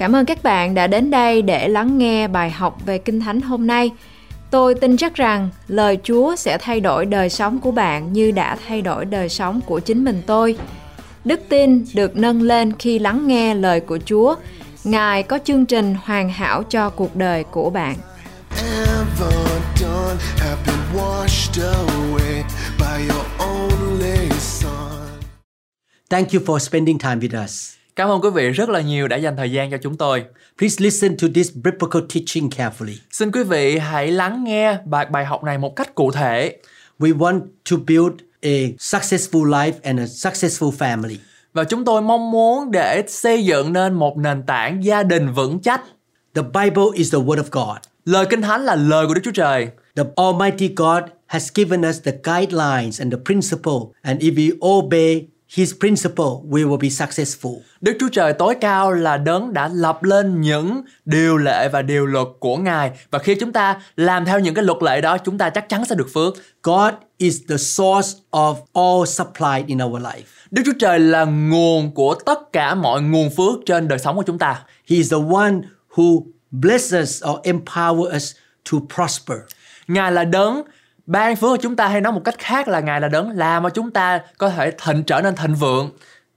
Cảm ơn các bạn đã đến đây để lắng nghe bài học về Kinh Thánh hôm nay. Tôi tin chắc rằng lời Chúa sẽ thay đổi đời sống của bạn như đã thay đổi đời sống của chính mình tôi. Đức tin được nâng lên khi lắng nghe lời của Chúa. Ngài có chương trình hoàn hảo cho cuộc đời của bạn. Thank you for spending time with us. Cảm ơn quý vị rất là nhiều đã dành thời gian cho chúng tôi. Please listen to this biblical teaching carefully. Xin quý vị hãy lắng nghe bài bài học này một cách cụ thể. We want to build a successful life and a successful family. Và chúng tôi mong muốn để xây dựng nên một nền tảng gia đình vững chắc. The Bible is the word of God. Lời Kinh Thánh là lời của Đức Chúa Trời. The Almighty God has given us the guidelines and the principle and if we obey his principle we will be successful. Đức Chúa Trời tối cao là đấng đã lập lên những điều lệ và điều luật của Ngài và khi chúng ta làm theo những cái luật lệ đó chúng ta chắc chắn sẽ được phước. God is the source of all supply in our life. Đức Chúa Trời là nguồn của tất cả mọi nguồn phước trên đời sống của chúng ta. He is the one who blesses or empower us to prosper. Ngài là đấng ban phước cho chúng ta hay nói một cách khác là Ngài là đấng làm cho chúng ta có thể thịnh trở nên thịnh vượng.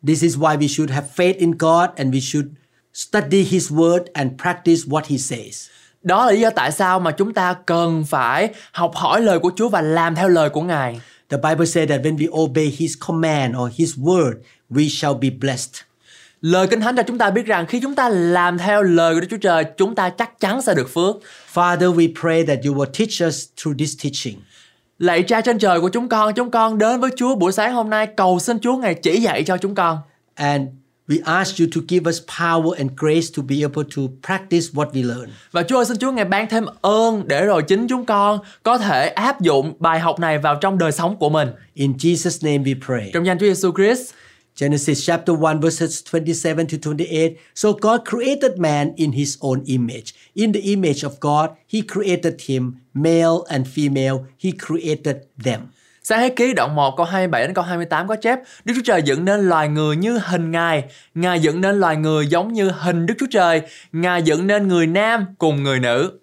This is why we should have faith in God and we should study his word and practice what he says. Đó là lý do tại sao mà chúng ta cần phải học hỏi lời của Chúa và làm theo lời của Ngài. The Bible says that when we obey his command or his word, we shall be blessed. Lời Kinh Thánh cho chúng ta biết rằng khi chúng ta làm theo lời của Đức Chúa Trời, chúng ta chắc chắn sẽ được phước. Father, we pray that you will teach us through this teaching. Lạy cha trên trời của chúng con, chúng con đến với Chúa buổi sáng hôm nay cầu xin Chúa Ngài chỉ dạy cho chúng con. And we ask you to give us power and grace to be able to practice what we learn. Và Chúa ơi xin Chúa Ngài ban thêm ơn để rồi chính chúng con có thể áp dụng bài học này vào trong đời sống của mình. In Jesus' name we pray. Trong danh Chúa Giêsu Christ. Genesis chapter 1 verses 27 to 28. So God created man in his own image. In the image of God, he created him, male and female, he created them. Sáng thế ký đoạn 1 câu 27 đến câu 28 có chép Đức Chúa Trời dựng nên loài người như hình Ngài Ngài dựng nên loài người giống như hình Đức Chúa Trời Ngài dựng nên người nam cùng người nữ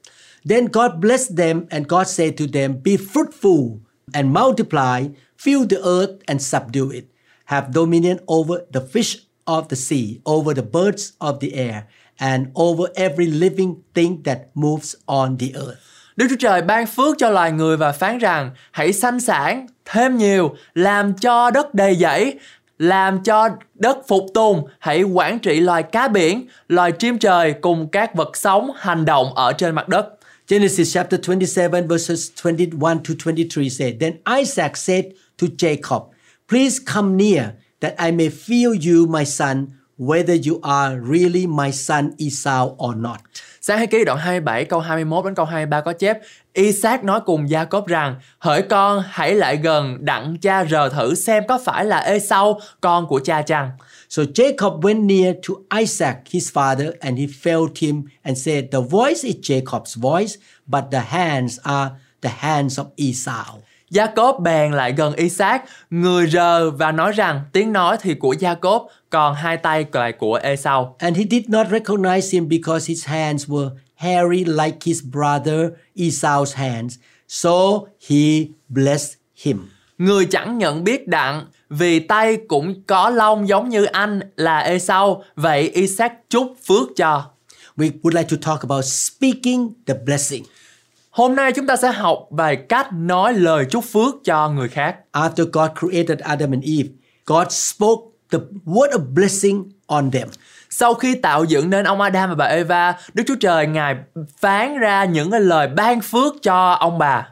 Then God blessed them and God said to them, Be fruitful and multiply, fill the earth and subdue it. Have dominion over the fish of the sea, over the birds of the air, and over every living thing that moves on the earth. Đức Chúa Trời ban phước cho loài người và phán rằng hãy sanh sản thêm nhiều, làm cho đất đầy dẫy, làm cho đất phục tùng, hãy quản trị loài cá biển, loài chim trời cùng các vật sống hành động ở trên mặt đất. Genesis chapter 27 verses 21 to 23 said, Then Isaac said to Jacob, Please come near that I may feel you, my son, whether you are really my son Esau or not. Sáng thế ký đoạn 27 câu 21 đến câu 23 có chép Isaac nói cùng Jacob rằng Hỡi con hãy lại gần đặng cha rờ thử xem có phải là Esau con của cha chăng So Jacob went near to Isaac his father and he felt him and said the voice is Jacob's voice but the hands are the hands of Esau. Jacob bèn lại gần Isaac, người rờ và nói rằng tiếng nói thì của Jacob, còn hai tay lại của Esau. And he did not recognize him because his hands were hairy like his brother Esau's hands. So he blessed him. Người chẳng nhận biết đặng vì tay cũng có lông giống như anh là Esau, vậy Isaac chúc phước cho. We would like to talk about speaking the blessing. Hôm nay chúng ta sẽ học về cách nói lời chúc phước cho người khác. After God created Adam and Eve, God spoke the word of blessing on them. Sau khi tạo dựng nên ông Adam và bà Eva, Đức Chúa Trời Ngài phán ra những cái lời ban phước cho ông bà.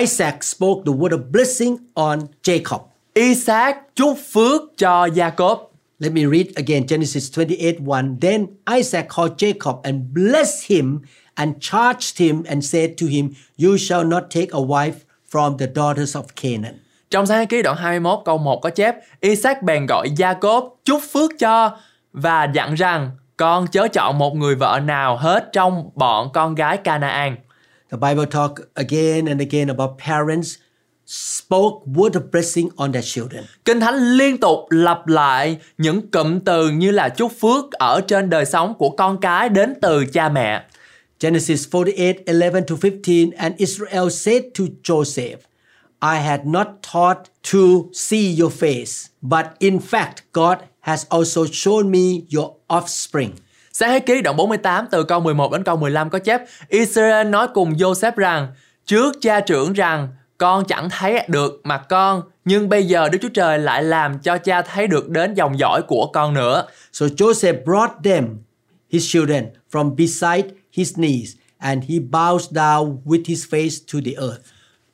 Isaac spoke the word of blessing on Jacob. Isaac chúc phước cho Jacob. Let me read again Genesis 28 1. Then Isaac called Jacob and blessed him and charged him and said to him, You shall not take a wife from the daughters of Canaan. Trong sáng ký đoạn 21 câu 1 có chép Isaac bèn gọi Jacob chúc phước cho và dặn rằng con chớ chọn một người vợ nào hết trong bọn con gái Canaan. The Bible talk again and again about parents spoke word of blessing on their children. Kinh Thánh liên tục lặp lại những cụm từ như là chúc phước ở trên đời sống của con cái đến từ cha mẹ. Genesis 48 11 to 15 And Israel said to Joseph, I had not thought to see your face, but in fact, God has also shown me your offspring. Sáng thế ký đoạn 48 từ câu 11 đến câu 15 có chép Israel nói cùng Joseph rằng Trước cha trưởng rằng con chẳng thấy được mặt con nhưng bây giờ Đức Chúa Trời lại làm cho cha thấy được đến dòng dõi của con nữa. So Joseph brought them, his children, from beside his knees, and he bows down with his face to the earth.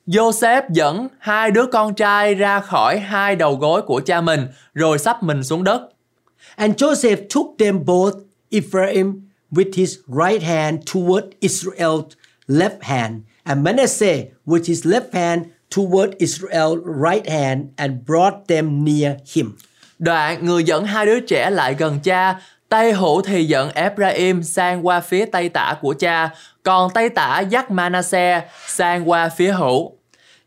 Joseph dẫn hai đứa con trai ra khỏi hai đầu gối của cha mình rồi sắp mình xuống đất. And Joseph took them both, Ephraim with his right hand toward Israel's left hand, and Manasseh with his left hand toward Israel's right hand, and brought them near him. Đoạn người dẫn hai đứa trẻ lại gần cha, tay hữu thì dẫn Ephraim sang qua phía tay tả của cha, còn tay tả dắt Manasseh sang qua phía hữu.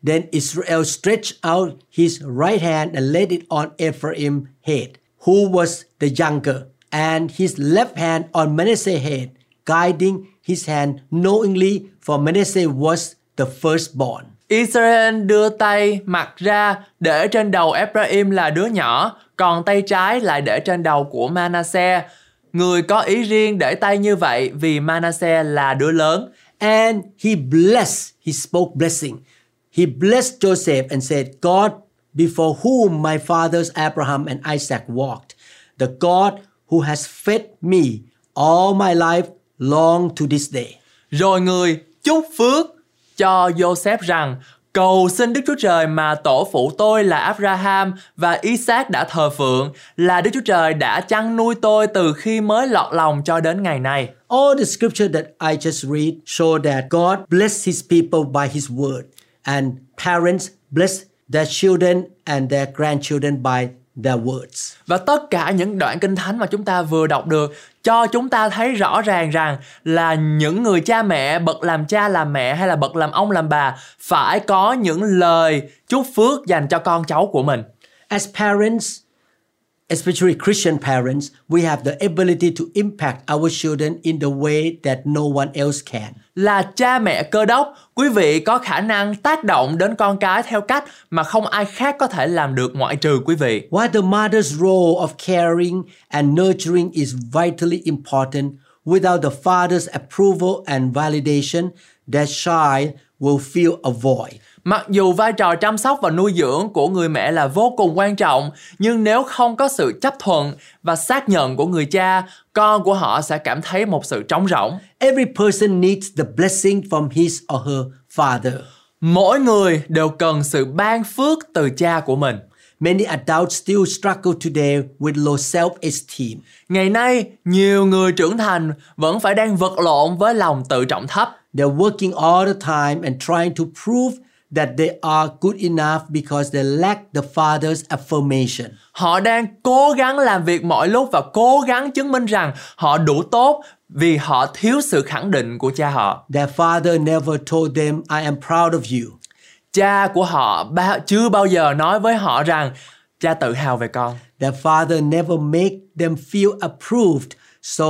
Then Israel stretched out his right hand and laid it on Ephraim's head, who was the younger, and his left hand on Manasseh's head, guiding his hand knowingly, for Manasseh was the firstborn. Israel đưa tay mặt ra để trên đầu Ephraim là đứa nhỏ, còn tay trái lại để trên đầu của Manasseh. Người có ý riêng để tay như vậy vì Manasseh là đứa lớn. And he blessed, he spoke blessing. He blessed Joseph and said, God, before whom my fathers Abraham and Isaac walked, the God who has fed me all my life long to this day. Rồi người chúc phước cho Joseph rằng cầu xin Đức Chúa Trời mà tổ phụ tôi là Abraham và Isaac đã thờ phượng là Đức Chúa Trời đã chăn nuôi tôi từ khi mới lọt lòng cho đến ngày nay. All the scripture that I just read show that God blessed his people by his word, and parents bless their children and their grandchildren by their words. Và tất cả những đoạn kinh thánh mà chúng ta vừa đọc được cho chúng ta thấy rõ ràng rằng là những người cha mẹ bậc làm cha làm mẹ hay là bậc làm ông làm bà phải có những lời chúc phước dành cho con cháu của mình. As parents, especially Christian parents, we have the ability to impact our children in the way that no one else can. Là cha mẹ cơ đốc, quý vị có khả năng tác động đến con cái theo cách mà không ai khác có thể làm được ngoại trừ quý vị. While the mother's role of caring and nurturing is vitally important, without the father's approval and validation, that child will feel a void. Mặc dù vai trò chăm sóc và nuôi dưỡng của người mẹ là vô cùng quan trọng, nhưng nếu không có sự chấp thuận và xác nhận của người cha, con của họ sẽ cảm thấy một sự trống rỗng. Every person needs the blessing from his or her father. Mỗi người đều cần sự ban phước từ cha của mình. Many adults still struggle today with low self-esteem. Ngày nay, nhiều người trưởng thành vẫn phải đang vật lộn với lòng tự trọng thấp. They're working all the time and trying to prove that they are good enough because they lack the father's affirmation. Họ đang cố gắng làm việc mọi lúc và cố gắng chứng minh rằng họ đủ tốt vì họ thiếu sự khẳng định của cha họ. Their father never told them, I am proud of you. Cha của họ ba, chưa bao giờ nói với họ rằng cha tự hào về con. Their father never make them feel approved, so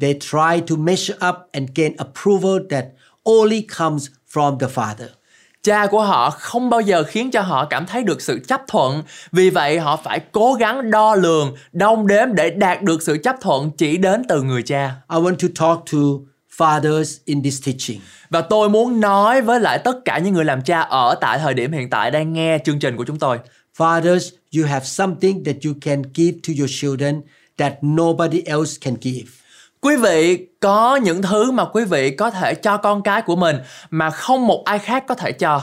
they try to measure up and gain approval that only comes from the father. Cha của họ không bao giờ khiến cho họ cảm thấy được sự chấp thuận, vì vậy họ phải cố gắng đo lường, đong đếm để đạt được sự chấp thuận chỉ đến từ người cha. I want to talk to fathers in this teaching. Và tôi muốn nói với lại tất cả những người làm cha ở tại thời điểm hiện tại đang nghe chương trình của chúng tôi. Fathers, you have something that you can give to your children that nobody else can give. Quý vị có những thứ mà quý vị có thể cho con cái của mình mà không một ai khác có thể cho.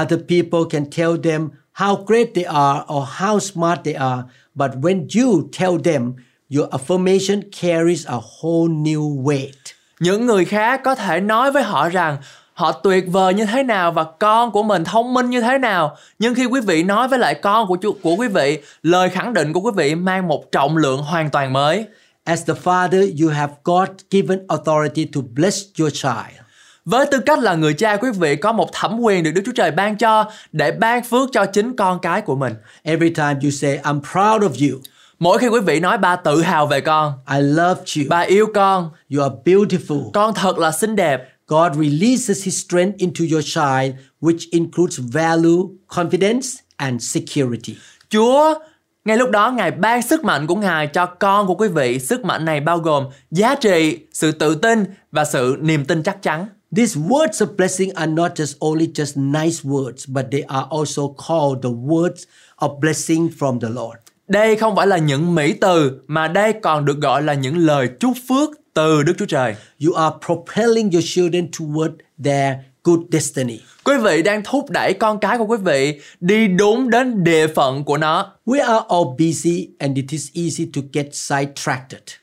Other people can tell them how great they are or how smart they are, but when you tell them, your affirmation carries a whole new weight. Những người khác có thể nói với họ rằng họ tuyệt vời như thế nào và con của mình thông minh như thế nào. Nhưng khi quý vị nói với lại con của của quý vị, lời khẳng định của quý vị mang một trọng lượng hoàn toàn mới. As the father, you have God given authority to bless your child. Với tư cách là người cha quý vị có một thẩm quyền được Đức Chúa Trời ban cho để ban phước cho chính con cái của mình. Every time you say, I'm proud of you, Mỗi khi quý vị nói ba tự hào về con, I love you, ba yêu con, you are beautiful, con thật là xinh đẹp. God releases His strength into your child, which includes value, confidence, and security. Chúa ngay lúc đó Ngài ban sức mạnh của Ngài cho con của quý vị. Sức mạnh này bao gồm giá trị, sự tự tin và sự niềm tin chắc chắn. These words of blessing are not just only just nice words, but they are also called the words of blessing from the Lord. Đây không phải là những mỹ từ mà đây còn được gọi là những lời chúc phước từ Đức Chúa Trời. You are propelling your children toward their good destiny. Quý vị đang thúc đẩy con cái của quý vị đi đúng đến địa phận của nó. We are all busy and it is easy to get sidetracked.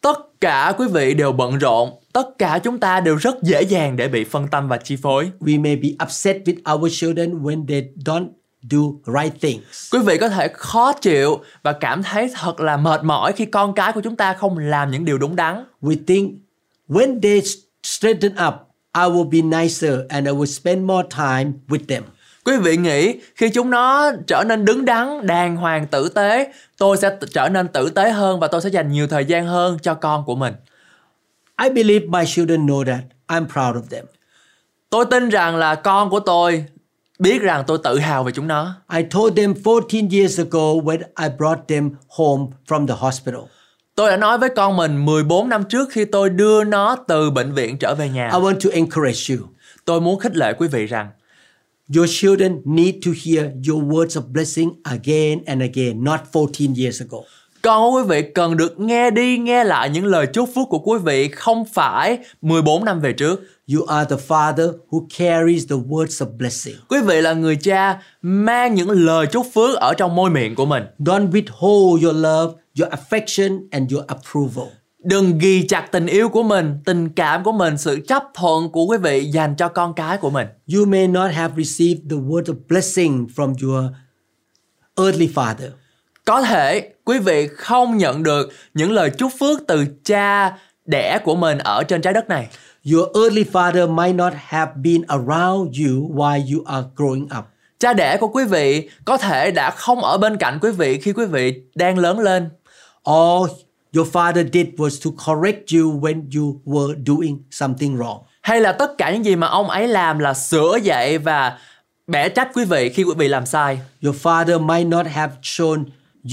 Tất cả quý vị đều bận rộn, tất cả chúng ta đều rất dễ dàng để bị phân tâm và chi phối. We may be upset with our children when they don't do right things. Quý vị có thể khó chịu và cảm thấy thật là mệt mỏi khi con cái của chúng ta không làm những điều đúng đắn. We think when they straighten up, I will be nicer and I will spend more time with them. Quý vị nghĩ khi chúng nó trở nên đứng đắn, đàng hoàng, tử tế, tôi sẽ trở nên tử tế hơn và tôi sẽ dành nhiều thời gian hơn cho con của mình. I believe my children know that. I'm proud of them. Tôi tin rằng là con của tôi biết rằng tôi tự hào về chúng nó. I told them 14 years ago when I brought them home from the hospital. Tôi đã nói với con mình 14 năm trước khi tôi đưa nó từ bệnh viện trở về nhà. I want to encourage you. Tôi muốn khích lệ quý vị rằng Your children need to hear your words of blessing again and again, not 14 years ago. Của quý vị cần được nghe đi nghe lại những lời chúc phúc của quý vị không phải 14 năm về trước. You are the father who carries the words of blessing. Quý vị là người cha mang những lời chúc phước ở trong môi miệng của mình. Don't withhold your love, your affection, and your approval. Đừng ghi chặt tình yêu của mình, tình cảm của mình, sự chấp thuận của quý vị dành cho con cái của mình. You may not have received the word of blessing from your earthly father, Có thể quý vị không nhận được những lời chúc phước từ cha đẻ của mình ở trên trái đất này. Your earthly father might not have been around you while you are growing up. Cha đẻ của quý vị có thể đã không ở bên cạnh quý vị khi quý vị đang lớn lên. All your father did was to correct you when you were doing something wrong. Hay là tất cả những gì mà ông ấy làm là sửa dạy và bẻ trách quý vị khi quý vị làm sai. Your father might not have shown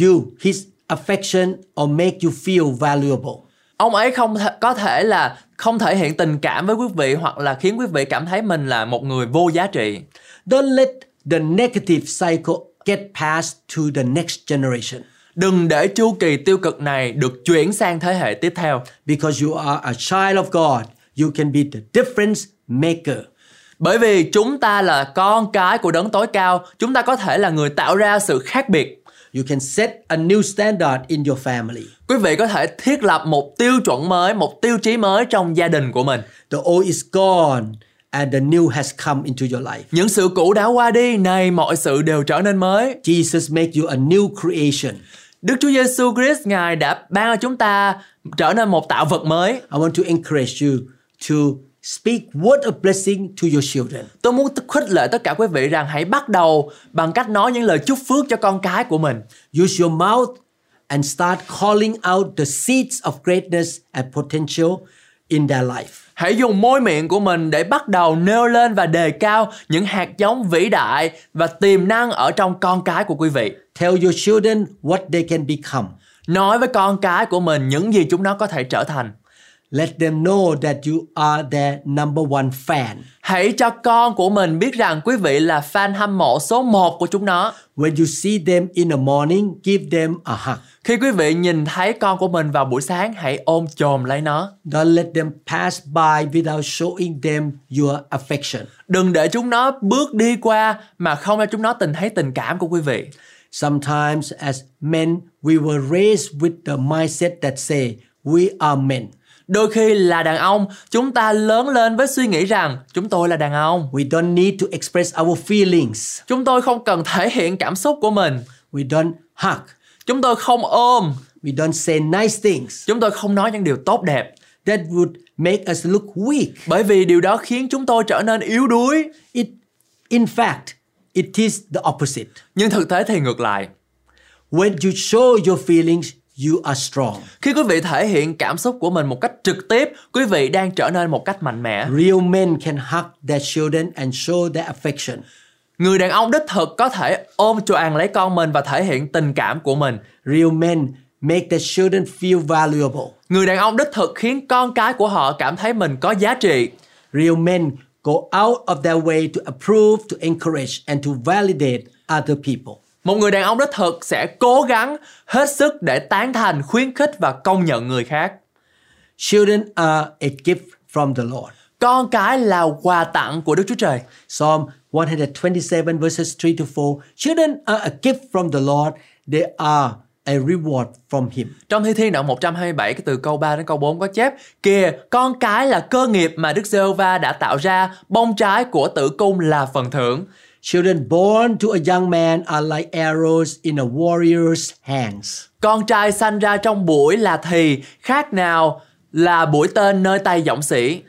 you his affection or make you feel valuable. Ông ấy không thể, có thể là không thể hiện tình cảm với quý vị hoặc là khiến quý vị cảm thấy mình là một người vô giá trị. Don't let the negative cycle get passed to the next generation Đừng để chu kỳ tiêu cực này được chuyển sang thế hệ tiếp theo. because you are a child of God. You can be the difference maker. Bởi vì chúng ta là con cái của đấng tối cao, chúng ta có thể là người tạo ra sự khác biệt. You can set a new standard in your family. Quý vị có thể thiết lập một tiêu chuẩn mới, một tiêu chí mới trong gia đình của mình. The old is gone and the new has come into your life. Những sự cũ đã qua đi, này mọi sự đều trở nên mới. Jesus make you a new creation. Đức Chúa Giêsu Christ Ngài đã ban cho chúng ta trở nên một tạo vật mới. I want to encourage you to speak word of blessing to your children. Tôi muốn khích lệ tất cả quý vị rằng hãy bắt đầu bằng cách nói những lời chúc phước cho con cái của mình. Use your mouth and start calling out the seeds of greatness and potential in their life. Hãy dùng môi miệng của mình để bắt đầu nêu lên và đề cao những hạt giống vĩ đại và tiềm năng ở trong con cái của quý vị. Tell your children what they can become. Nói với con cái của mình những gì chúng nó có thể trở thành. Let them know that you are their number one fan. Hãy cho con của mình biết rằng quý vị là fan hâm mộ số 1 của chúng nó. When you see them in the morning, give them a hug. Khi quý vị nhìn thấy con của mình vào buổi sáng, hãy ôm chồm lấy nó. Don't let them pass by without showing them your affection. Đừng để chúng nó bước đi qua mà không cho chúng nó tình thấy tình cảm của quý vị. Sometimes, as men, we were raised with the mindset that say, we are men. Đôi khi là đàn ông, chúng ta lớn lên với suy nghĩ rằng chúng tôi là đàn ông. We don't need to express our feelings. Chúng tôi không cần thể hiện cảm xúc của mình. We don't hug. Chúng tôi không ôm. We don't say nice things. Chúng tôi không nói những điều tốt đẹp. that would make us look weak. Bởi vì điều đó khiến chúng tôi trở nên yếu đuối. It, in fact, it is the opposite. Nhưng thực tế thì ngược lại. When you show your feelings, you are strong. Khi quý vị thể hiện cảm xúc của mình một cách trực tiếp, quý vị đang trở nên một cách mạnh mẽ. Real men can hug their children and show their affection. Người đàn ông đích thực có thể ôm choàng lấy con mình và thể hiện tình cảm của mình. Real men make their children feel valuable. Người đàn ông đích thực khiến con cái của họ cảm thấy mình có giá trị. Real men go out of their way to approve, to encourage, and to validate other people. Một người đàn ông đích thực sẽ cố gắng hết sức để tán thành, khuyến khích và công nhận người khác. Children are a gift from the Lord. Con cái là quà tặng của Đức Chúa Trời. Psalm 127 verses 3 to 4. Children are a gift from the Lord. They are a reward from Him. Trong Thi Thiên đoạn 127 cái từ câu 3 đến câu 4 có chép Kìa, con cái là cơ nghiệp mà Đức giê va đã tạo ra, bông trái của tử cung là phần thưởng. Children born to a young man are like arrows in a warrior's hands. Con trai sanh ra trong buổi là thì, khác nào là buổi tên nơi tay giọng sĩ.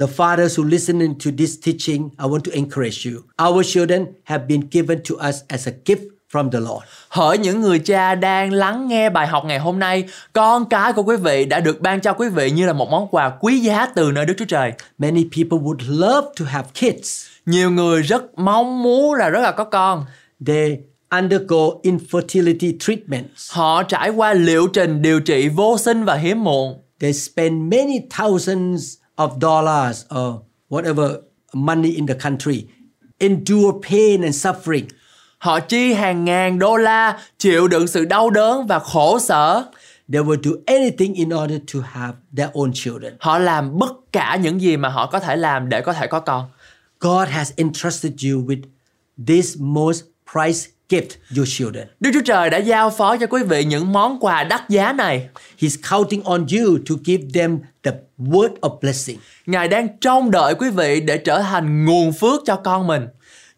The fathers who listening to this teaching, I want to encourage you. Our children have been given to us as a gift from the Lord. Hỡi những người cha đang lắng nghe bài học ngày hôm nay, con cái của quý vị đã được ban cho quý vị như là một món quà quý giá từ nơi Đức Chúa Trời. Many people would love to have kids. Nhiều người rất mong muốn là rất là có con. They undergo infertility treatments. Họ trải qua liệu trình điều trị vô sinh và hiếm muộn. They spend many thousands of dollars or whatever money in the country, endure pain and suffering. Họ chi hàng ngàn đô la chịu đựng sự đau đớn và khổ sở. They will do anything in order to have their own children. Họ làm bất cả những gì mà họ có thể làm để có thể có con. God has entrusted you with this most prized gift, your children. Đức Chúa Trời đã giao phó cho quý vị những món quà đắt giá này. He's counting on you to give them the word of blessing. Ngài đang trông đợi quý vị để trở thành nguồn phước cho con mình.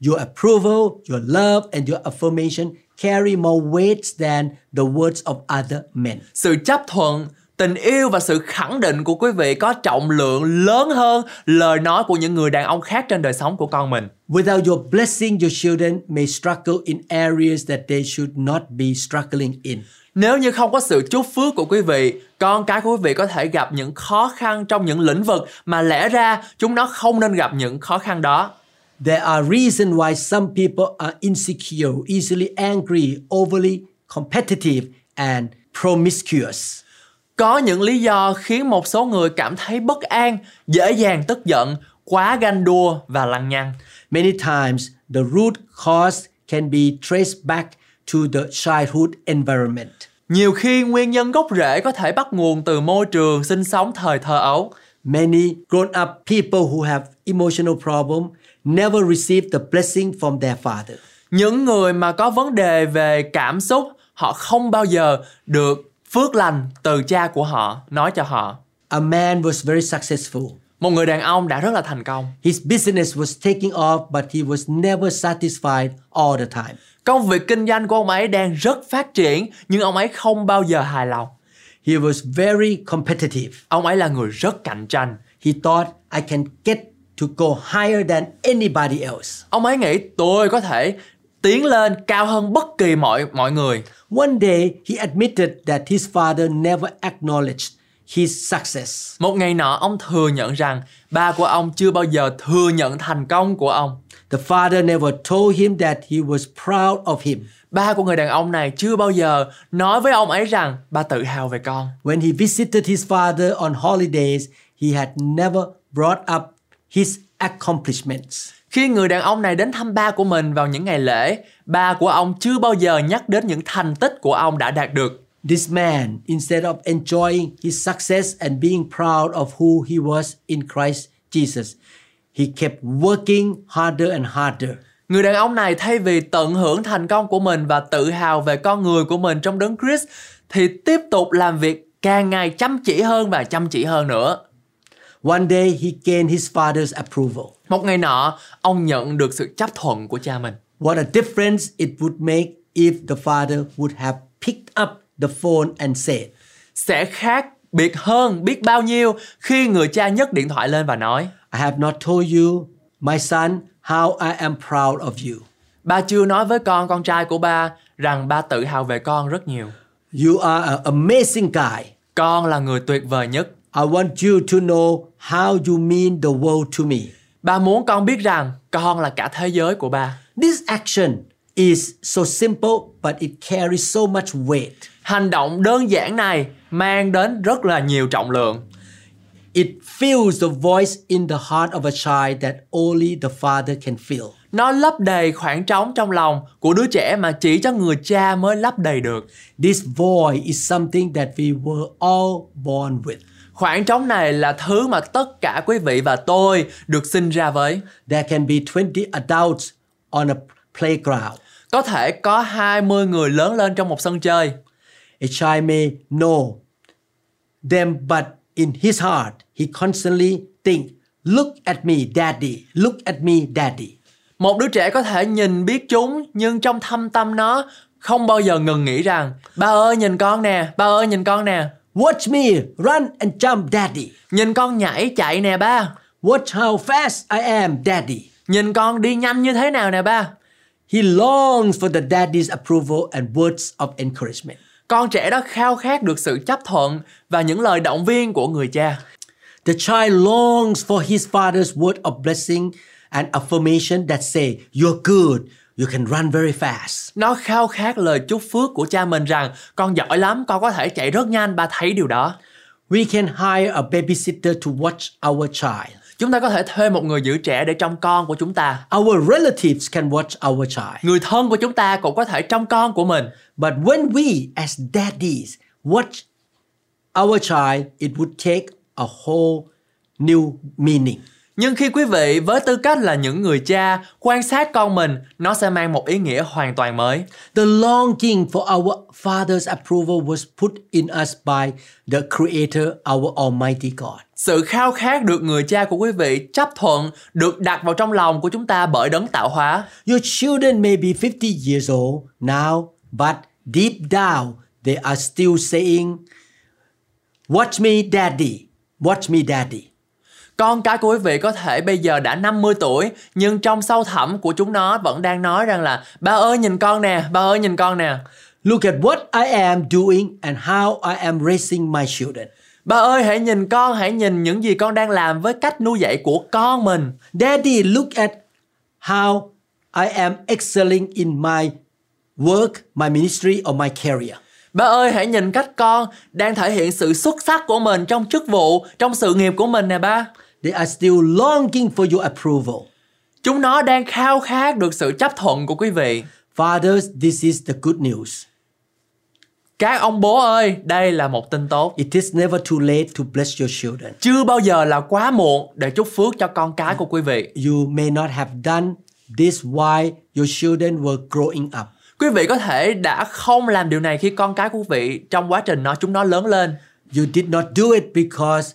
Your approval, your love, and your affirmation carry more weight than the words of other men. Sự chấp thuận, tình yêu và sự khẳng định của quý vị có trọng lượng lớn hơn lời nói của những người đàn ông khác trên đời sống của con mình. Without your blessing, your children may struggle in areas that they should not be struggling in. Nếu như không có sự chúc phước của quý vị, con cái của quý vị có thể gặp những khó khăn trong những lĩnh vực mà lẽ ra chúng nó không nên gặp những khó khăn đó. There are reasons why some people are insecure, easily angry, overly competitive, and promiscuous. Có những lý do khiến một số người cảm thấy bất an, dễ dàng tức giận, quá ganh đua và lăng nhăng. Many times, the root cause can be traced back to the childhood environment. Nhiều khi nguyên nhân gốc rễ có thể bắt nguồn từ môi trường sinh sống thời thơ ấu. Many grown up people who have emotional problem never receive the blessing from their father. Những người mà có vấn đề về cảm xúc, họ không bao giờ được phước lành từ cha của họ nói cho họ. A man was very successful. Một người đàn ông đã rất là thành công. His business was taking off, but he was never satisfied all the time. Công việc kinh doanh của ông ấy đang rất phát triển nhưng ông ấy không bao giờ hài lòng. He was very competitive. Ông ấy là người rất cạnh tranh. He thought I can get to go higher than anybody else. Ông ấy nghĩ tôi có thể tiến lên cao hơn bất kỳ mọi mọi người. One day, he admitted that his father never acknowledged his success. Một ngày nọ ông thừa nhận rằng ba của ông chưa bao giờ thừa nhận thành công của ông. The father never told him that he was proud of him. Ba của người đàn ông này chưa bao giờ nói với ông ấy rằng ba tự hào về con. When he visited his father on holidays, he had never brought up his accomplishments. Khi người đàn ông này đến thăm ba của mình vào những ngày lễ, ba của ông chưa bao giờ nhắc đến những thành tích của ông đã đạt được. This man, instead of enjoying his success and being proud of who he was in Christ Jesus, he kept working harder and harder. Người đàn ông này thay vì tận hưởng thành công của mình và tự hào về con người của mình trong đấng Christ thì tiếp tục làm việc càng ngày chăm chỉ hơn và chăm chỉ hơn nữa. One day he gained his father's approval. Một ngày nọ, ông nhận được sự chấp thuận của cha mình. What a difference it would make if the father would have picked up the phone and said, Sẽ khác biệt hơn biết bao nhiêu khi người cha nhấc điện thoại lên và nói I have not told you, my son, how I am proud of you. Ba chưa nói với con, con trai của ba rằng ba tự hào về con rất nhiều. You are an amazing guy. Con là người tuyệt vời nhất. I want you to know how you mean the world to me. Ba muốn con biết rằng con là cả thế giới của ba. This action is so simple, but it carries so much weight. Hành động đơn giản này mang đến rất là nhiều trọng lượng. It fills the voice in the heart of a child that only the father can fill. Nó lấp đầy khoảng trống trong lòng của đứa trẻ mà chỉ cho người cha mới lấp đầy được. This void is something that we were all born with. Khoảng trống này là thứ mà tất cả quý vị và tôi được sinh ra với. There can be 20 adults on a playground. Có thể có 20 người lớn lên trong một sân chơi. A child may know them, but in his heart, he constantly think, look at me, daddy, look at me, daddy. Một đứa trẻ có thể nhìn biết chúng nhưng trong thâm tâm nó không bao giờ ngừng nghĩ rằng Ba ơi nhìn con nè, ba ơi nhìn con nè. Watch me run and jump, daddy. Nhìn con nhảy chạy nè ba. Watch how fast I am, daddy. Nhìn con đi nhanh như thế nào nè ba. He longs for the daddy's approval and words of encouragement. Con trẻ đó khao khát được sự chấp thuận và những lời động viên của người cha. The child longs for his father's word of blessing and affirmation that say, You're good, you can run very fast. Nó khao khát lời chúc phước của cha mình rằng con giỏi lắm, con có thể chạy rất nhanh, ba thấy điều đó. We can hire a babysitter to watch our child. Chúng ta có thể thuê một người giữ trẻ để trông con của chúng ta. Our relatives can watch our child. Người thân của chúng ta cũng có thể trông con của mình. But when we, as daddies, watch our child, it would take a whole new meaning. Nhưng khi quý vị với tư cách là những người cha quan sát con mình, nó sẽ mang một ý nghĩa hoàn toàn mới. The longing for our Father's approval was put in us by the Creator, our Almighty God. Sự khao khát được người cha của quý vị chấp thuận được đặt vào trong lòng của chúng ta bởi đấng tạo hóa. Your children may be 50 years old now, but deep down they are still saying, Watch me, Daddy. Watch me, Daddy. Con cái của quý vị có thể bây giờ đã 50 tuổi nhưng trong sâu thẳm của chúng nó vẫn đang nói rằng là ba ơi nhìn con nè, ba ơi nhìn con nè. Look at what I am doing and how I am raising my children. Ba ơi hãy nhìn con, hãy nhìn những gì con đang làm với cách nuôi dạy của con mình. Daddy, look at how I am excelling in my work, my ministry, or my career. Ba ơi hãy nhìn cách con đang thể hiện sự xuất sắc của mình trong chức vụ, trong sự nghiệp của mình nè ba. They are still longing for your approval. Chúng nó đang khao khát được sự chấp thuận của quý vị. Fathers, this is the good news. Các ông bố ơi, đây là một tin tốt. It is never too late to bless your children. Chưa bao giờ là quá muộn để chúc phước cho con cái của quý vị. You may not have done this while your children were growing up. Quý vị có thể đã không làm điều này khi con cái của quý vị trong quá trình nó chúng nó lớn lên. You did not do it because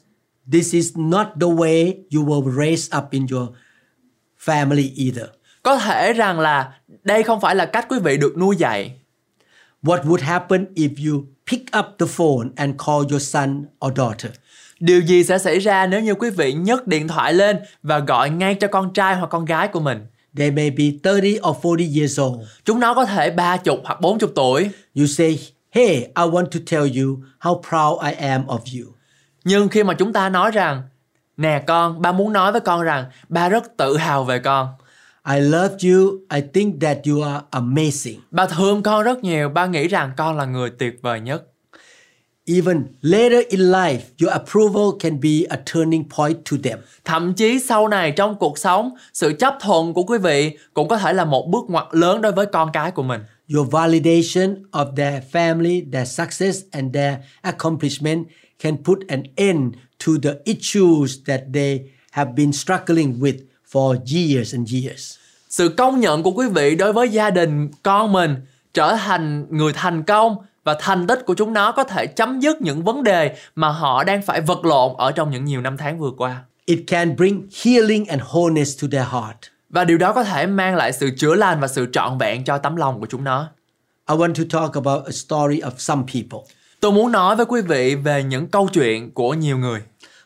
this is not the way you were raised up in your family either. Có thể rằng là đây không phải là cách quý vị được nuôi dạy. What would happen if you pick up the phone and call your son or daughter? Điều gì sẽ xảy ra nếu như quý vị nhấc điện thoại lên và gọi ngay cho con trai hoặc con gái của mình? They may be 30 or 40 years old. Chúng nó có thể ba chục hoặc bốn chục tuổi. You say, Hey, I want to tell you how proud I am of you. Nhưng khi mà chúng ta nói rằng Nè con, ba muốn nói với con rằng ba rất tự hào về con. I love you. I think that you are amazing. Ba thương con rất nhiều, ba nghĩ rằng con là người tuyệt vời nhất. Even later in life, your approval can be a turning point to them. Thậm chí sau này trong cuộc sống, sự chấp thuận của quý vị cũng có thể là một bước ngoặt lớn đối với con cái của mình. Your validation of their family, their success, and their accomplishment can put an end to the issues that they have been struggling with for years and years. Sự công nhận của quý vị đối với gia đình con mình trở thành người thành công và thành tích của chúng nó có thể chấm dứt những vấn đề mà họ đang phải vật lộn ở trong những nhiều năm tháng vừa qua. It can bring healing and wholeness to their heart. Và điều đó có thể mang lại sự chữa lành và sự trọn vẹn cho tấm lòng của chúng nó. I want to talk about a story of some people. Tôi muốn nói với quý vị về những câu chuyện của nhiều người.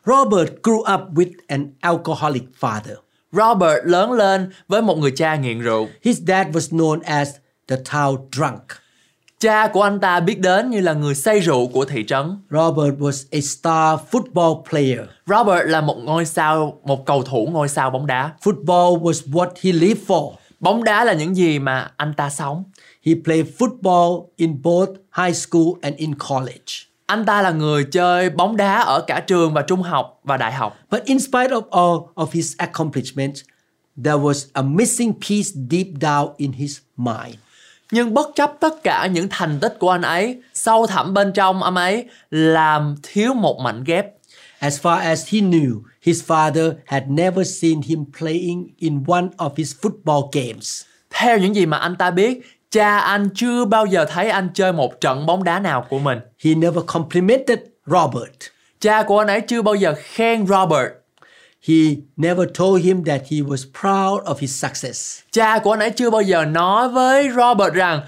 Robert grew up with an alcoholic father. Robert lớn lên với một người cha nghiện rượu. His dad was known as the town drunk. Cha của anh ta biết đến như là người say rượu của thị trấn. Robert was a star football player. Robert là một ngôi sao, một cầu thủ ngôi sao bóng đá. Football was what he lived for. Bóng đá là những gì mà anh ta sống. He played football in both high school and in college. Anh ta là người chơi bóng đá ở cả trường và trung học và đại học. But in spite of all of his accomplishments, there was a missing piece deep down in his mind. Nhưng bất chấp tất cả những thành tích của anh ấy, sâu thẳm bên trong anh ấy làm thiếu một mảnh ghép. As far as he knew, his father had never seen him playing in one of his football games. Theo những gì mà anh ta biết, cha anh chưa bao giờ thấy anh chơi một trận bóng đá nào của mình. He never complimented Robert. Cha của anh ấy chưa bao giờ khen Robert. He never told him that he was proud of his success. Cha của anh ấy chưa bao giờ nói với Robert rằng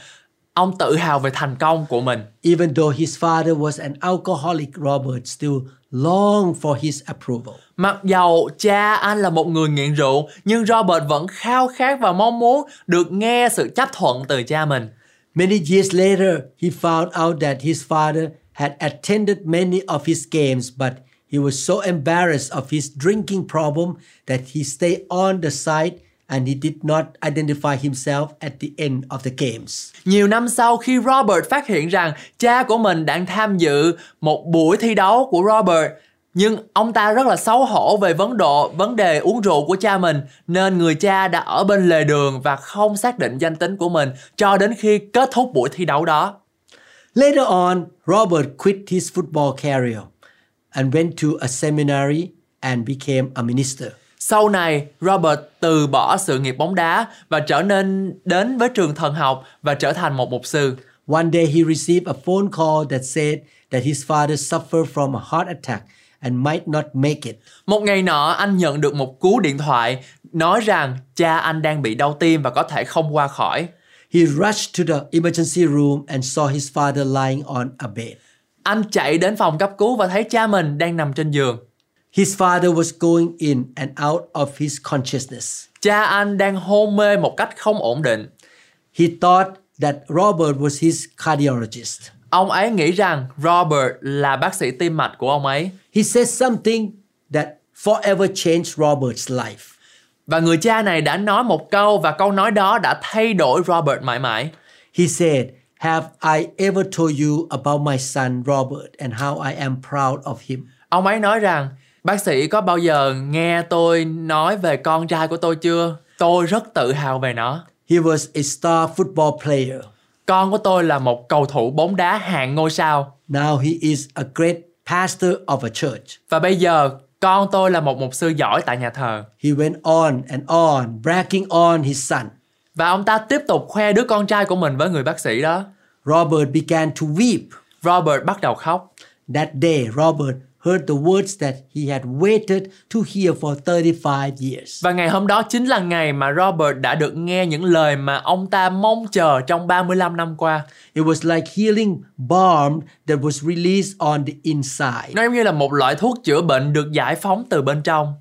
ông tự hào về thành công của mình. Even though his father was an alcoholic, Robert still longed for his approval. Mặc dầu cha anh là một người nghiện rượu, nhưng Robert vẫn khao khát và mong muốn được nghe sự chấp thuận từ cha mình. Many years later, he found out that his father had attended many of his games, but he was so embarrassed of his drinking problem that he stayed on the side and he did not identify himself at the end of the games. Nhiều năm sau khi Robert phát hiện rằng cha của mình đang tham dự một buổi thi đấu của Robert, nhưng ông ta rất là xấu hổ về vấn độ vấn đề uống rượu của cha mình nên người cha đã ở bên lề đường và không xác định danh tính của mình cho đến khi kết thúc buổi thi đấu đó. Later on, Robert quit his football career and went to a seminary and became a minister. Sau này, Robert từ bỏ sự nghiệp bóng đá và trở nên đến với trường thần học và trở thành một mục sư. One day he received a phone call that said that his father suffered from a heart attack and might not make it. Một ngày nọ, anh nhận được một cú điện thoại nói rằng cha anh đang bị đau tim và có thể không qua khỏi. He rushed to the emergency room and saw his father lying on a bed. Anh chạy đến phòng cấp cứu và thấy cha mình đang nằm trên giường. His father was going in and out of his consciousness. Cha anh đang hôn mê một cách không ổn định. He thought that Robert was his cardiologist. Ông ấy nghĩ rằng Robert là bác sĩ tim mạch của ông ấy. He said something that forever changed Robert's life. Và người cha này đã nói một câu và câu nói đó đã thay đổi Robert mãi mãi. He said, Have I ever told you about my son Robert and how I am proud of him? Ông ấy nói rằng, bác sĩ có bao giờ nghe tôi nói về con trai của tôi chưa? Tôi rất tự hào về nó. He was a star football player. Con của tôi là một cầu thủ bóng đá hạng ngôi sao. Now he is a great pastor of a church. Và bây giờ con tôi là một mục sư giỏi tại nhà thờ. He went on and on, bragging on his son. Và ông ta tiếp tục khoe đứa con trai của mình với người bác sĩ đó. Robert began to weep. Robert bắt đầu khóc. That day, Robert heard the words that he had waited to hear for 35 years. Và ngày hôm đó chính là ngày mà Robert đã được nghe những lời mà ông ta mong chờ trong 35 năm qua. It was like healing balm that was released on the inside. Nó giống như là một loại thuốc chữa bệnh được giải phóng từ bên trong.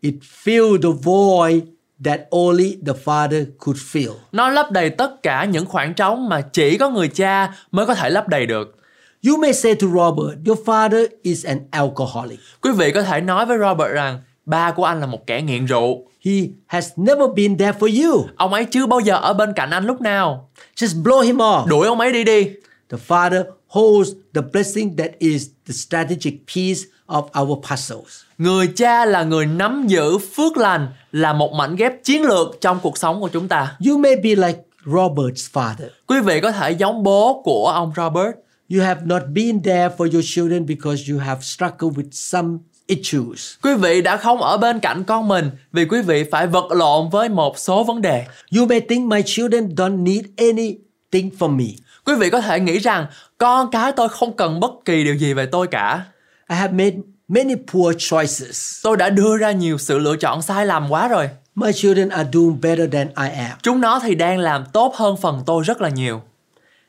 It filled the void that only the father could fill. Nó lấp đầy tất cả những khoảng trống mà chỉ có người cha mới có thể lấp đầy được. You may say to Robert, Your father is an alcoholic. Quý vị có thể nói với Robert rằng ba của anh là một kẻ nghiện rượu. He has never been there for you. Ông ấy chưa bao giờ ở bên cạnh anh lúc nào. Just blow him off. Đuổi ông ấy đi đi. The father holds the blessing that is the strategic piece of our puzzles. Người cha là người nắm giữ phước lành là một mảnh ghép chiến lược trong cuộc sống của chúng ta. You may be like Robert's father. Quý vị có thể giống bố của ông Robert. You have not been there for your children because you have struggled with some issues. Quý vị đã không ở bên cạnh con mình vì quý vị phải vật lộn với một số vấn đề. You may think my children don't need anything from me. Quý vị có thể nghĩ rằng con cái tôi không cần bất kỳ điều gì về tôi cả. I have made many poor choices. Tôi đã đưa ra nhiều sự lựa chọn sai lầm quá rồi. My children are doing better than I am. Chúng nó thì đang làm tốt hơn phần tôi rất là nhiều.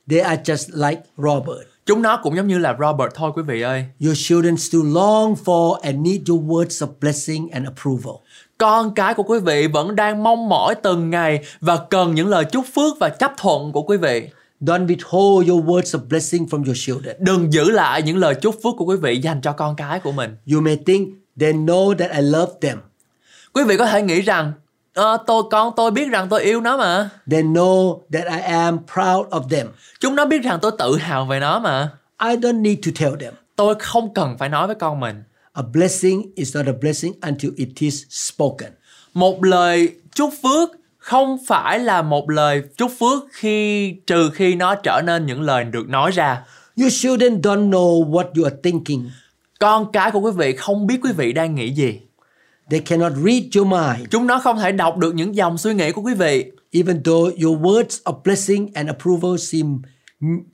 They are just like Robert. Chúng nó cũng giống như là Robert thôi quý vị ơi. Your children still long for and need your words of blessing and approval. Con cái của quý vị vẫn đang mong mỏi từng ngày và cần những lời chúc phước và chấp thuận của quý vị. Don't withhold your words of blessing from your children. Đừng giữ lại những lời chúc phước của quý vị dành cho con cái của mình. You may think they know that I love them. Quý vị có thể nghĩ rằng "Ờ, tôi con tôi biết rằng tôi yêu nó mà. They know that I am proud of them. Chúng nó biết rằng tôi tự hào về nó mà. I don't need to tell them. Tôi không cần phải nói với con mình. A blessing is not a blessing until it is spoken. Một lời chúc phước không phải là một lời chúc phước khi trừ khi nó trở nên những lời được nói ra. Your children don't know what you are thinking. Con cái của quý vị không biết quý vị đang nghĩ gì. They cannot read your mind. Chúng nó không thể đọc được những dòng suy nghĩ của quý vị. Even though your words of blessing and approval seem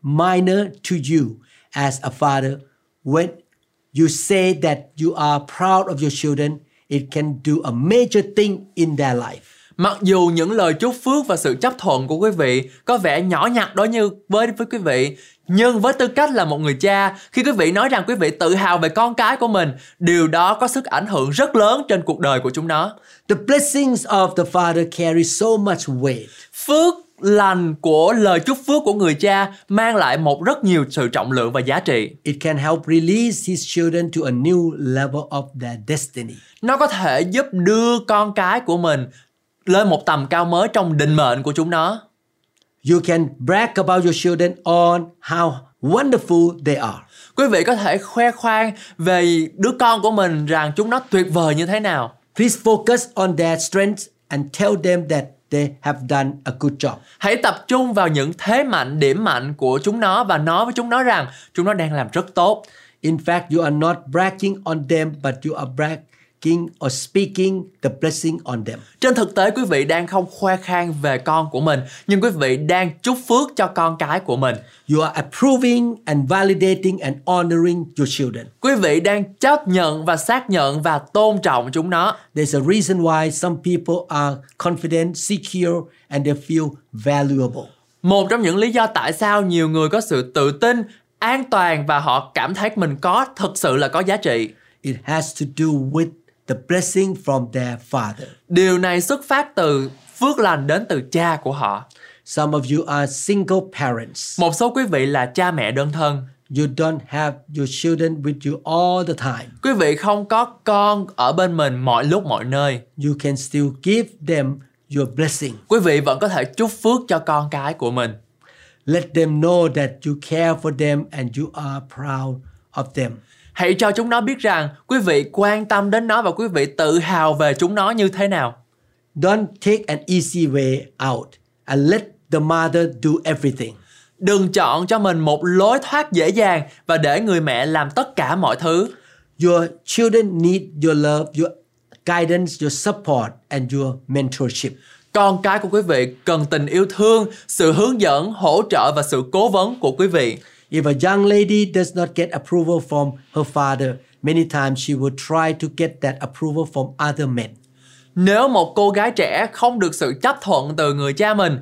minor to you as a father, when you say that you are proud of your children, it can do a major thing in their life. Mặc dù những lời chúc phước và sự chấp thuận của quý vị có vẻ nhỏ nhặt đối như với với quý vị, nhưng với tư cách là một người cha, khi quý vị nói rằng quý vị tự hào về con cái của mình, điều đó có sức ảnh hưởng rất lớn trên cuộc đời của chúng nó. The blessings of the father carry so much weight. Phước lành của lời chúc phước của người cha mang lại một rất nhiều sự trọng lượng và giá trị. It can help release his children to a new level of their destiny. Nó có thể giúp đưa con cái của mình lên một tầm cao mới trong định mệnh của chúng nó. You can brag about your children on how wonderful they are. Quý vị có thể khoe khoang về đứa con của mình rằng chúng nó tuyệt vời như thế nào. Please focus on their strengths and tell them that they have done a good job. Hãy tập trung vào những thế mạnh, điểm mạnh của chúng nó và nói với chúng nó rằng chúng nó đang làm rất tốt. In fact, you are not bragging on them, but you are bragging or speaking the blessing on them. Trên thực tế quý vị đang không khoe khoang về con của mình, nhưng quý vị đang chúc phước cho con cái của mình. You are approving and validating and honoring your children. Quý vị đang chấp nhận và xác nhận và tôn trọng chúng nó. There's a reason why some people are confident, secure, and they feel valuable. Một trong những lý do tại sao nhiều người có sự tự tin, an toàn và họ cảm thấy mình có thực sự là có giá trị. It has to do with the blessing from their father. Điều này xuất phát từ phước lành đến từ cha của họ. Some of you are single parents. Một số quý vị là cha mẹ đơn thân. You don't have your children with you all the time. Quý vị không có con ở bên mình mọi lúc mọi nơi. You can still give them your blessing. Quý vị vẫn có thể chúc phước cho con cái của mình. Let them know that you care for them and you are proud of them. Hãy cho chúng nó biết rằng quý vị quan tâm đến nó và quý vị tự hào về chúng nó như thế nào. Don't take an easy way out and let the mother do everything. Đừng chọn cho mình một lối thoát dễ dàng và để người mẹ làm tất cả mọi thứ. Your children need your love, your guidance, your support, and your mentorship. Con cái của quý vị cần tình yêu thương, sự hướng dẫn, hỗ trợ và sự cố vấn của quý vị. If a young lady does not get approval from her father, many times she will try to get that approval from other men. Nếu một cô gái trẻ không được sự chấp thuận từ người cha mình,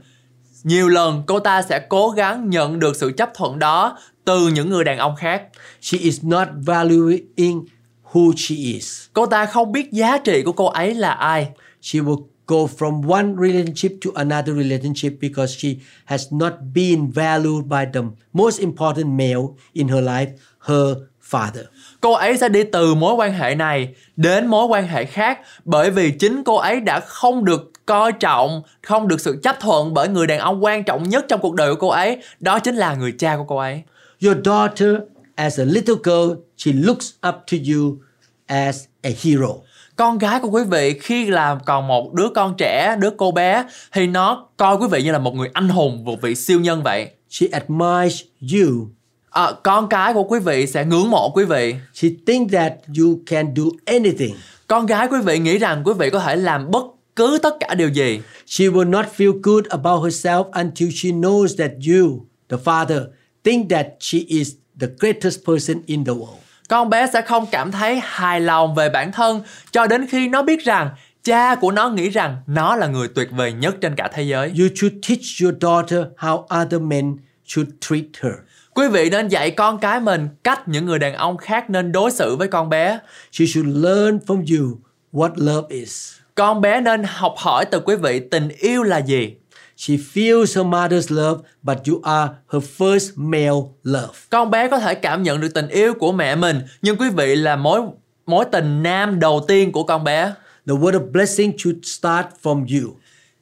nhiều lần cô ta sẽ cố gắng nhận được sự chấp thuận đó từ những người đàn ông khác. She is not valuing who she is. Cô ta không biết giá trị của cô ấy là ai. She will go from one relationship to another relationship because she has not been valued by the most important male in her life, her father. Cô ấy sẽ đi từ mối quan hệ này đến mối quan hệ khác bởi vì chính cô ấy đã không được coi trọng, không được sự chấp thuận bởi người đàn ông quan trọng nhất trong cuộc đời của cô ấy, đó chính là người cha của cô ấy. Your daughter, as a little girl, she looks up to you as a hero. Con gái của quý vị khi là còn một đứa con trẻ, đứa cô bé thì nó coi quý vị như là một người anh hùng, một vị siêu nhân vậy. She admires you. À, con cái của quý vị sẽ ngưỡng mộ quý vị. She thinks that you can do anything. Con gái quý vị nghĩ rằng quý vị có thể làm bất cứ tất cả điều gì. She will not feel good about herself until she knows that you, the father, think that she is the greatest person in the world. Con bé sẽ không cảm thấy hài lòng về bản thân cho đến khi nó biết rằng cha của nó nghĩ rằng nó là người tuyệt vời nhất trên cả thế giới. You should teach your daughter how other men should treat her. Quý vị nên dạy con cái mình cách những người đàn ông khác nên đối xử với con bé. She should learn from you what love is. Con bé nên học hỏi từ quý vị tình yêu là gì. She feels her mother's love, but you are her first male love. Con bé có thể cảm nhận được tình yêu của mẹ mình, nhưng quý vị là mối mối tình nam đầu tiên của con bé. The word of blessing should start from you.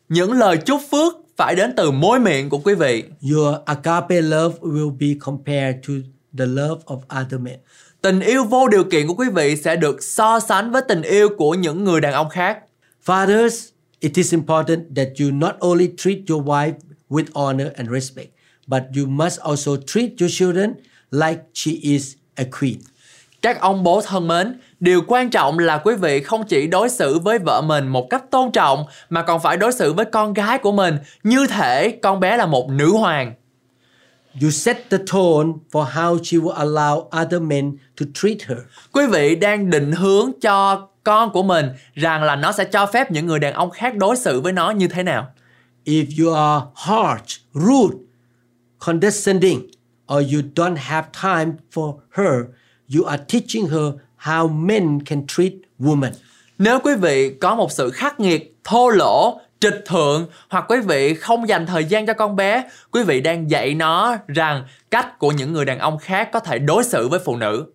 Những lời chúc phước phải đến từ môi miệng của quý vị. Your agape love will be compared to the love of other men. Tình yêu vô điều kiện của quý vị sẽ được so sánh với tình yêu của những người đàn ông khác. Fathers, it is important that you not only treat your wife with honor and respect, but you must also treat your children like she is a queen. Các ông bố thân mến, điều quan trọng là quý vị không chỉ đối xử với vợ mình một cách tôn trọng mà còn phải đối xử với con gái của mình như thể con bé là một nữ hoàng. You set the tone for how she will allow other men to treat her. Quý vị đang định hướng cho con của mình rằng là nó sẽ cho phép những người đàn ông khác đối xử với nó như thế nào. If you are harsh, rude, condescending, or you don't have time for her, you are teaching her how men can treat women. Nếu quý vị có một sự khắc nghiệt, thô lỗ, trịch thượng hoặc quý vị không dành thời gian cho con bé, quý vị đang dạy nó rằng cách của những người đàn ông khác có thể đối xử với phụ nữ.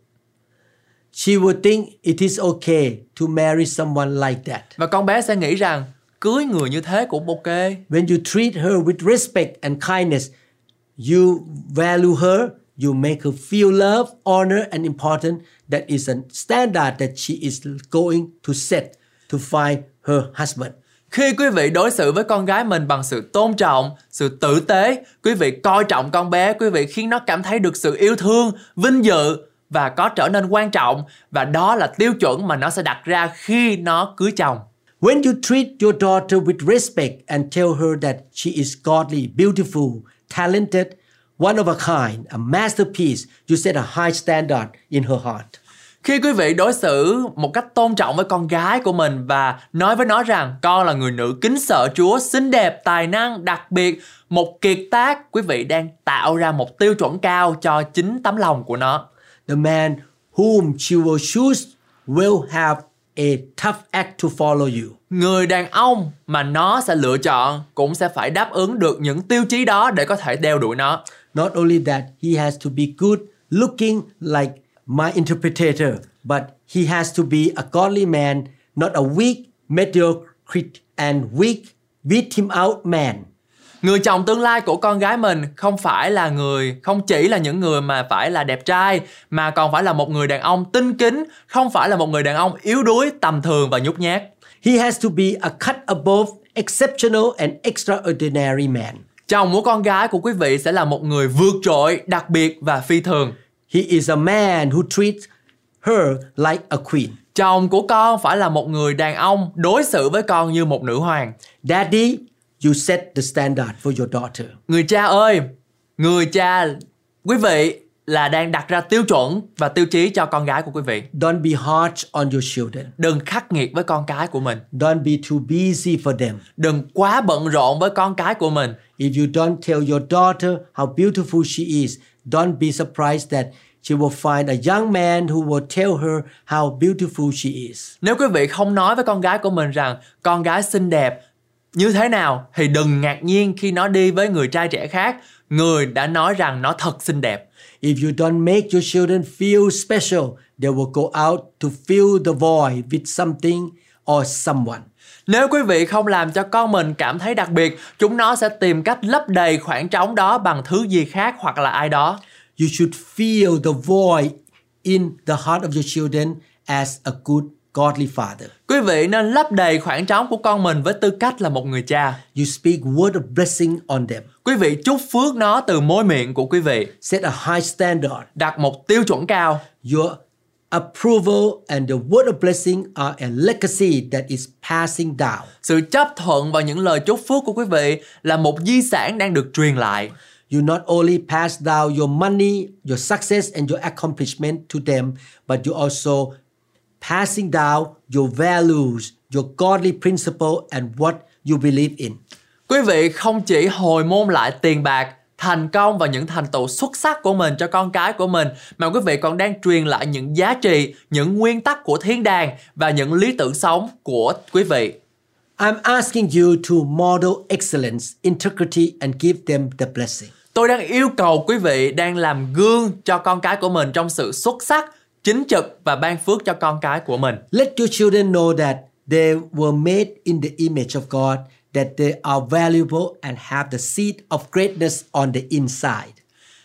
She would think it is okay to marry someone like that. Và con bé sẽ nghĩ rằng cưới người như thế cũng ok. When you treat her with respect and kindness, you value her, you make her feel love, honor, and important. That is a standard that she is going to set to find her husband. Khi quý vị đối xử với con gái mình bằng sự tôn trọng, sự tử tế, quý vị coi trọng con bé, quý vị khiến nó cảm thấy được sự yêu thương, vinh dự và có trở nên quan trọng và đó là tiêu chuẩn mà nó sẽ đặt ra khi nó cưới chồng. When you treat your daughter with respect and tell her that she is godly, beautiful, talented, one of a kind, a masterpiece, you set a high standard in her heart. Khi quý vị đối xử một cách tôn trọng với con gái của mình và nói với nó rằng con là người nữ kính sợ Chúa, xinh đẹp, tài năng, đặc biệt, một kiệt tác, quý vị đang tạo ra một tiêu chuẩn cao cho chính tấm lòng của nó. The man whom she will choose will have a tough act to follow you. Người đàn ông mà nó sẽ lựa chọn cũng sẽ phải đáp ứng được những tiêu chí đó để có thể đeo đuổi nó. Not only that, he has to be good looking like my interpreter, but he has to be a godly man, not a weak, mediocre, and weak, beat him out man. Người chồng tương lai của con gái mình không phải là người, không chỉ là những người mà phải là đẹp trai, mà còn phải là một người đàn ông tinh kính, không phải là một người đàn ông yếu đuối, tầm thường và nhút nhát. He has to be a cut above, exceptional, and extraordinary man. Chồng của con gái của quý vị sẽ là một người vượt trội, đặc biệt và phi thường. He is a man who treats her like a queen. Chồng của con phải là một người đàn ông đối xử với con như một nữ hoàng. Daddy, you set the standard for your daughter. Người cha ơi, người cha quý vị là đang đặt ra tiêu chuẩn và tiêu chí cho con gái của quý vị. Don't be harsh on your children. Đừng khắc nghiệt với con cái của mình. Don't be too busy for them. Đừng quá bận rộn với con cái của mình. If you don't tell your daughter how beautiful she is, don't be surprised that she will find a young man who will tell her how beautiful she is. Nếu quý vị không nói với con gái của mình rằng con gái xinh đẹp như thế nào thì đừng ngạc nhiên khi nó đi với người trai trẻ khác, người đã nói rằng nó thật xinh đẹp. If you don't make your children feel special, they will go out to fill the void with something or someone. Nếu quý vị không làm cho con mình cảm thấy đặc biệt, chúng nó sẽ tìm cách lấp đầy khoảng trống đó bằng thứ gì khác hoặc là ai đó. You should fill the void in the heart of your children as a good godly father. Quý vị nên lấp đầy khoảng trống của con mình với tư cách là một người cha. You speak word of blessing on them. Quý vị chúc phước nó từ môi miệng của quý vị, Set a high standard. đặt một tiêu chuẩn cao. Your approval and the word of blessing are a legacy that is passing down. Sự chấp thuận và những lời chúc phước của quý vị là một di sản đang được truyền lại. You not only pass down your money, your success, and your accomplishment to them, but you also passing down your values, your godly principle, and what you believe in. Quý vị không chỉ hồi môn lại tiền bạc thành công và những thành tựu xuất sắc của mình cho con cái của mình mà quý vị còn đang truyền lại những giá trị, những nguyên tắc của thiên đàng và những lý tưởng sống của quý vị. I'm asking you to model excellence, integrity, and give them the blessing. Tôi đang yêu cầu quý vị đang làm gương cho con cái của mình trong sự xuất sắc, chính trực và ban phước cho con cái của mình. Let your children know that they were made in the image of God, that they are valuable and have the seed of greatness on the inside.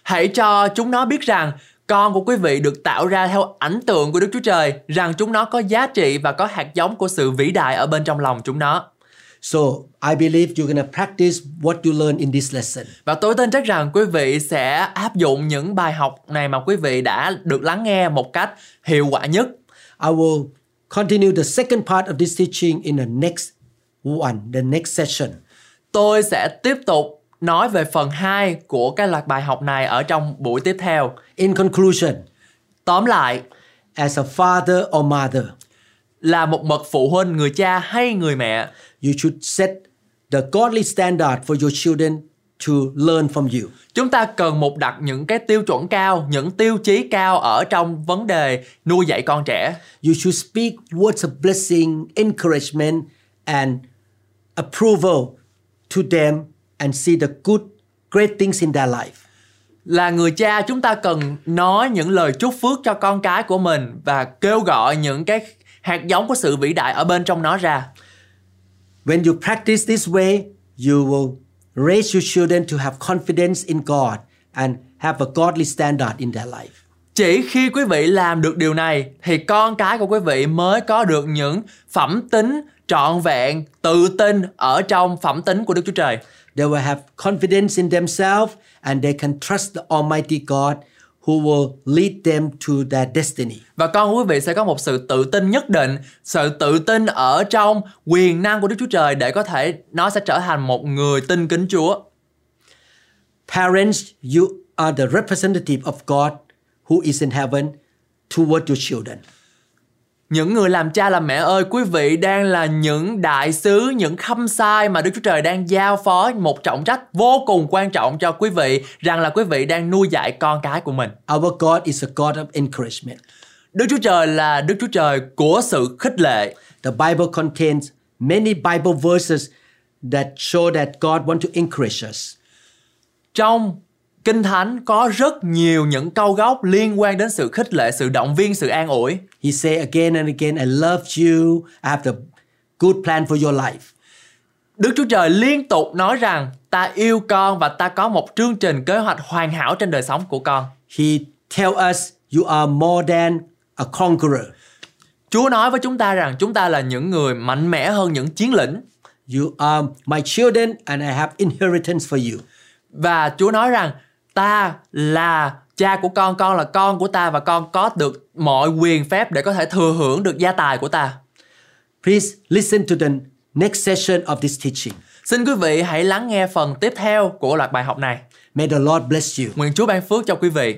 Hãy cho chúng nó biết rằng con của quý vị được tạo ra theo ảnh tượng của Đức Chúa Trời, rằng chúng nó có giá trị và có hạt giống của sự vĩ đại ở bên trong lòng chúng nó. So I believe you're gonna practice what you learn in this lesson. Và tôi tin chắc rằng quý vị sẽ áp dụng những bài học này mà quý vị đã được lắng nghe một cách hiệu quả nhất. I will continue the second part of this teaching in the next one, the next session. Tôi sẽ tiếp tục nói về phần 2 của cái loạt bài học này ở trong buổi tiếp theo. In conclusion, Tóm lại, as a father or mother, là một bậc phụ huynh, người cha hay người mẹ, you should set the godly standard for your children to learn from you. chúng ta cần một đặt những cái tiêu chuẩn cao, những tiêu chí cao ở trong vấn đề nuôi dạy con trẻ. You should speak words of blessing, encouragement, and approval to them and see the good, great things in their life. Là người cha chúng ta cần nói những lời chúc phước cho con cái của mình và kêu gọi những cái hạt giống của sự vĩ đại ở bên trong nó ra. When you practice this way, you will raise your children to have confidence in God and have a godly standard in their life. Chỉ khi quý vị làm được điều này thì con cái của quý vị mới có được những phẩm tính trọn vẹn, tự tin ở trong phẩm tính của Đức Chúa Trời. They will have confidence in themselves and they can trust the Almighty God who will lead them to their destiny. Và con quý vị sẽ có một sự tự tin nhất định, sự tự tin ở trong quyền năng của Đức Chúa Trời để có thể nó sẽ trở thành một người tin kính Chúa. Parents, you are the representative of God who is in heaven toward your children. Những người làm cha làm mẹ ơi, quý vị đang là những đại sứ, những khâm sai mà Đức Chúa Trời đang giao phó một trọng trách vô cùng quan trọng cho quý vị rằng là quý vị đang nuôi dạy con cái của mình. Our God is a God of encouragement. Đức Chúa Trời là Đức Chúa Trời của sự khích lệ. The Bible contains many Bible verses that show that God wants to encourage us. Trong Kinh Thánh có rất nhiều những câu gốc liên quan đến sự khích lệ, sự động viên, sự an ủi. He say again and again, I love you. I have the good plan for your life. Đức Chúa Trời liên tục nói rằng ta yêu con và ta có một chương trình kế hoạch hoàn hảo trên đời sống của con. He tell us you are more than a conqueror. Chúa nói với chúng ta rằng chúng ta là những người mạnh mẽ hơn những chiến lĩnh. You are my children and I have inheritance for you. Và Chúa nói rằng ta là cha của con, con là con của ta và con có được mọi quyền phép để có thể thừa hưởng được gia tài của ta. Please listen to the next session of this teaching. Xin quý vị hãy lắng nghe phần tiếp theo của loạt bài học này. May the Lord bless you Nguyện Chúa ban phước cho quý vị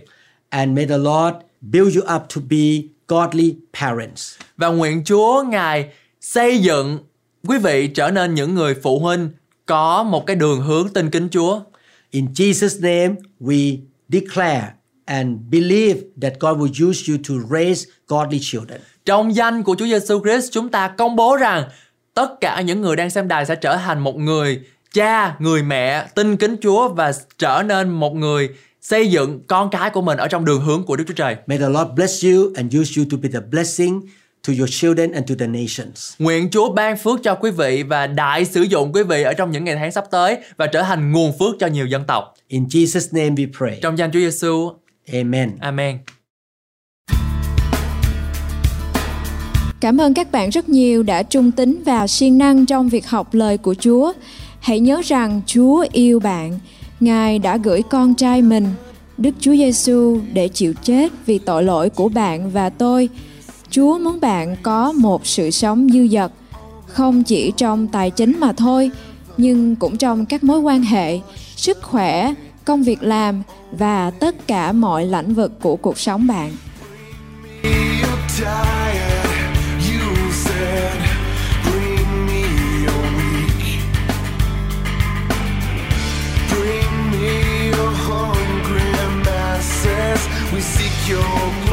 and may the Lord build you up to be godly parents. và nguyện Chúa Ngài xây dựng quý vị trở nên những người phụ huynh có một cái đường hướng tin kính Chúa. In Jesus' name, we declare and believe that God will use you to raise godly children. Trong danh của Chúa Giêsu Christ, chúng ta công bố rằng tất cả những người đang xem đài sẽ trở thành một người cha, người mẹ tin kính Chúa và trở nên một người xây dựng con cái của mình ở trong đường hướng của Đức Chúa Trời. May the Lord bless you and use you to be the blessing to your children and to the nations. Nguyện Chúa ban phước cho quý vị và đại sử dụng quý vị ở trong những ngày tháng sắp tới và trở thành nguồn phước cho nhiều dân tộc. In Jesus' name we pray. Trong danh Chúa Giêsu, Amen. Amen. Cảm ơn các bạn rất nhiều đã trung tín và siêng năng trong việc học lời của Chúa. Hãy nhớ rằng Chúa yêu bạn. Ngài đã gửi con trai mình, Đức Chúa Giêsu để chịu chết vì tội lỗi của bạn và tôi. Chúa muốn bạn có một sự sống dư dật, không chỉ trong tài chính mà thôi, nhưng cũng trong các mối quan hệ, sức khỏe, công việc làm và tất cả mọi lĩnh vực của cuộc sống bạn. Your